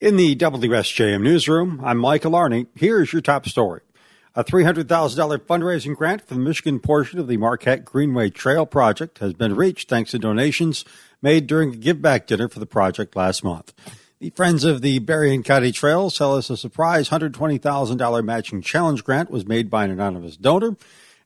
In the WSJM newsroom, I'm Michael Arney. Here's your top story. A $300,000 fundraising grant for the Michigan portion of the Marquette Greenway Trail project has been reached thanks to donations made during a give back dinner for the project last month. The Friends of the Berrien County Trail tell us a surprise $120,000 matching challenge grant was made by an anonymous donor,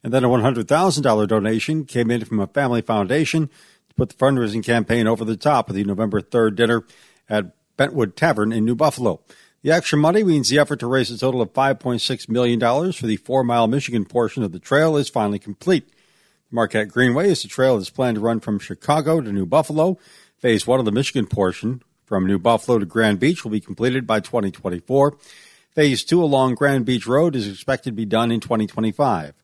and then a $100,000 donation came in from a family foundation to put the fundraising campaign over the top of the November 3rd dinner at Bentwood Tavern in New Buffalo. The extra money means the effort to raise a total of $5.6 million for the four mile Michigan portion of the trail is finally complete. The Marquette Greenway is the trail that's planned to run from Chicago to New Buffalo. Phase one of the Michigan portion from New Buffalo to Grand Beach will be completed by 2024. Phase two along Grand Beach Road is expected to be done in 2025.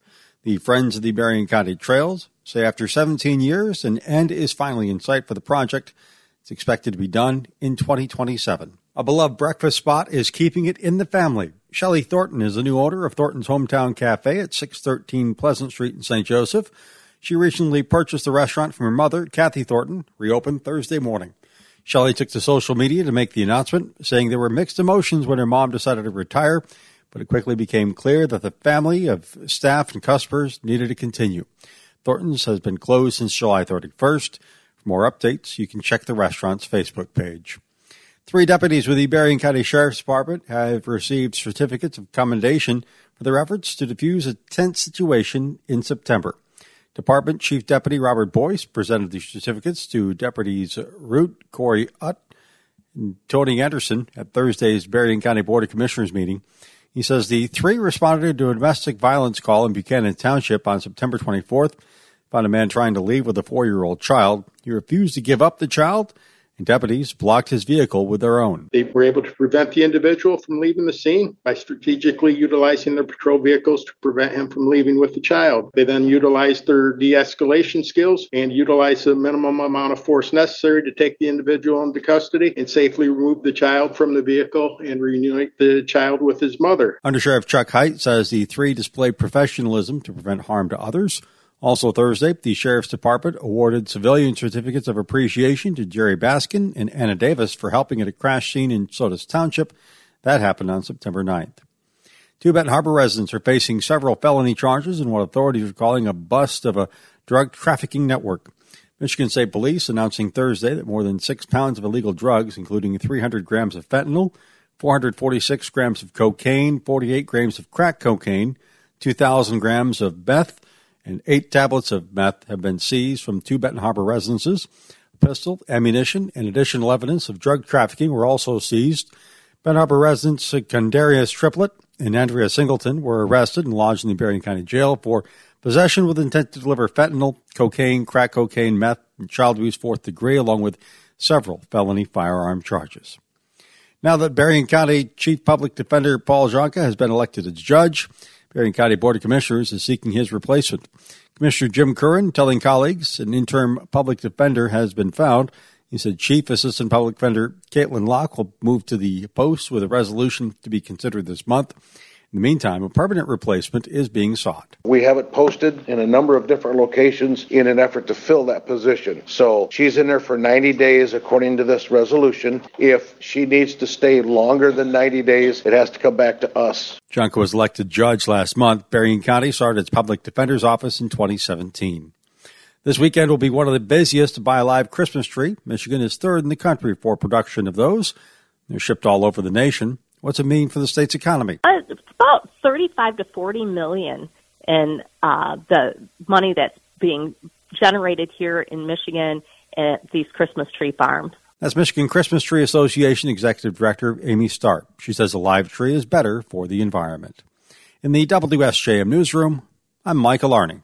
The Friends of the Berrien County Trails say after 17 years, an end is finally in sight for the project. It's expected to be done in 2027. A beloved breakfast spot is keeping it in the family. Shelley Thornton is the new owner of Thornton's Hometown Cafe at 613 Pleasant Street in St. Joseph. She recently purchased the restaurant from her mother, Kathy Thornton, reopened Thursday morning. Shelley took to social media to make the announcement, saying there were mixed emotions when her mom decided to retire, but it quickly became clear that the family of staff and customers needed to continue. Thornton's has been closed since July 31st. More updates, you can check the restaurant's Facebook page. Three deputies with the Berrien County Sheriff's Department have received certificates of commendation for their efforts to defuse a tense situation in September. Department Chief Deputy Robert Boyce presented the certificates to Deputies Root, Corey Utt, and Tony Anderson at Thursday's Berrien County Board of Commissioners meeting. He says the three responded to a domestic violence call in Buchanan Township on September 24th found a man trying to leave with a four year old child. He refused to give up the child, and deputies blocked his vehicle with their own. They were able to prevent the individual from leaving the scene by strategically utilizing their patrol vehicles to prevent him from leaving with the child. They then utilized their de escalation skills and utilized the minimum amount of force necessary to take the individual into custody and safely remove the child from the vehicle and reunite the child with his mother. Under Sheriff Chuck Heit says the three displayed professionalism to prevent harm to others also Thursday, the Sheriff's Department awarded civilian certificates of appreciation to Jerry Baskin and Anna Davis for helping at a crash scene in Sodus Township. That happened on September 9th. Two Benton Harbor residents are facing several felony charges in what authorities are calling a bust of a drug trafficking network. Michigan State Police announcing Thursday that more than six pounds of illegal drugs, including 300 grams of fentanyl, 446 grams of cocaine, 48 grams of crack cocaine, 2,000 grams of meth, and eight tablets of meth have been seized from two Benton Harbor residences. A pistol, ammunition, and additional evidence of drug trafficking were also seized. Benton Harbor residents Condarius Triplett and Andrea Singleton were arrested and lodged in the Berrien County Jail for possession with intent to deliver fentanyl, cocaine, crack cocaine, meth, and child abuse fourth degree, along with several felony firearm charges. Now that Berrien County Chief Public Defender Paul Zonka has been elected as judge, Berrien County Board of Commissioners is seeking his replacement. Commissioner Jim Curran telling colleagues an interim public defender has been found. He said Chief Assistant Public Defender Caitlin Locke will move to the post with a resolution to be considered this month. In the meantime, a permanent replacement is being sought. We have it posted in a number of different locations in an effort to fill that position. So she's in there for 90 days according to this resolution. If she needs to stay longer than 90 days, it has to come back to us. Zonka was elected judge last month. Berrien County started its public defender's office in 2017. This weekend will be one of the busiest to buy a live Christmas tree. Michigan is third in the country for production of those. They're shipped all over the nation. What's it mean for the state's economy? Uh, it's about 35 to 40 million in uh, the money that's being generated here in Michigan at these Christmas tree farms. That's Michigan Christmas Tree Association Executive Director Amy Start. She says a live tree is better for the environment. In the WSJM newsroom, I'm Michael Arney.